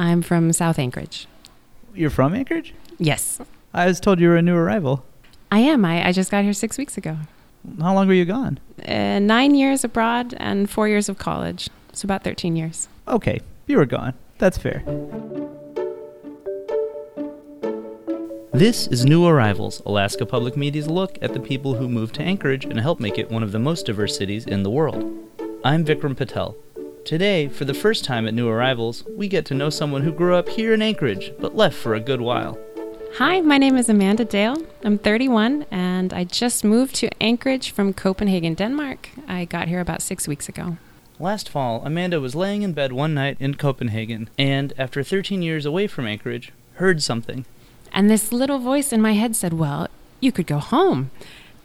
I'm from South Anchorage. You're from Anchorage? Yes. I was told you were a new arrival. I am. I, I just got here six weeks ago. How long were you gone? Uh, nine years abroad and four years of college. So about 13 years. Okay, you were gone. That's fair. This is New Arrivals, Alaska Public Media's look at the people who moved to Anchorage and helped make it one of the most diverse cities in the world. I'm Vikram Patel. Today, for the first time at New Arrivals, we get to know someone who grew up here in Anchorage but left for a good while. Hi, my name is Amanda Dale. I'm 31 and I just moved to Anchorage from Copenhagen, Denmark. I got here about six weeks ago. Last fall, Amanda was laying in bed one night in Copenhagen and, after 13 years away from Anchorage, heard something. And this little voice in my head said, Well, you could go home.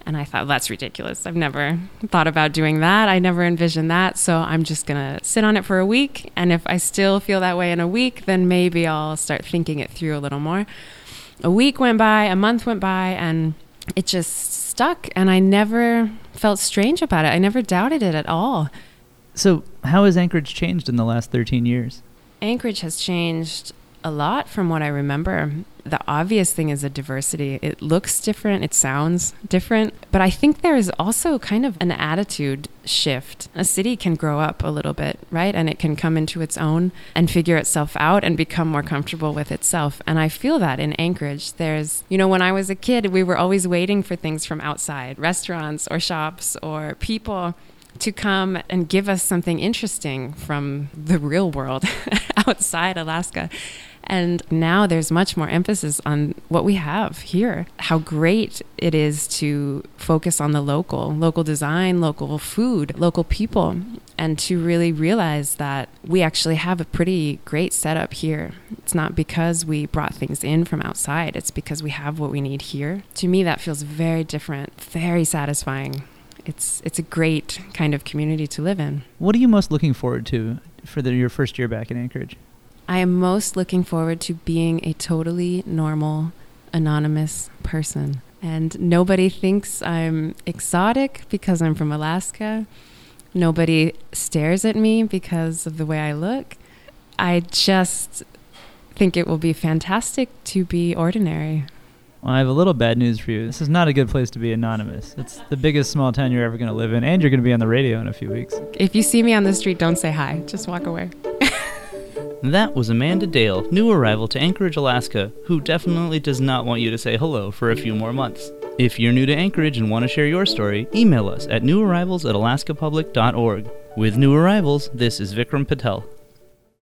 And I thought, that's ridiculous. I've never thought about doing that. I never envisioned that. So I'm just going to sit on it for a week. And if I still feel that way in a week, then maybe I'll start thinking it through a little more. A week went by, a month went by, and it just stuck. And I never felt strange about it. I never doubted it at all. So, how has Anchorage changed in the last 13 years? Anchorage has changed a lot from what I remember. The obvious thing is a diversity. It looks different, it sounds different, but I think there is also kind of an attitude shift. A city can grow up a little bit, right? And it can come into its own and figure itself out and become more comfortable with itself. And I feel that in Anchorage. There's, you know, when I was a kid, we were always waiting for things from outside restaurants or shops or people to come and give us something interesting from the real world outside Alaska. And now there's much more emphasis on what we have here. How great it is to focus on the local, local design, local food, local people, and to really realize that we actually have a pretty great setup here. It's not because we brought things in from outside, it's because we have what we need here. To me, that feels very different, very satisfying. It's, it's a great kind of community to live in. What are you most looking forward to for the, your first year back in Anchorage? I am most looking forward to being a totally normal, anonymous person. And nobody thinks I'm exotic because I'm from Alaska. Nobody stares at me because of the way I look. I just think it will be fantastic to be ordinary. Well, I have a little bad news for you. This is not a good place to be anonymous. It's the biggest small town you're ever going to live in, and you're going to be on the radio in a few weeks. If you see me on the street, don't say hi. Just walk away. That was Amanda Dale, new arrival to Anchorage, Alaska, who definitely does not want you to say hello for a few more months. If you're new to Anchorage and want to share your story, email us at newarrivals at alaskapublic.org. With new arrivals, this is Vikram Patel.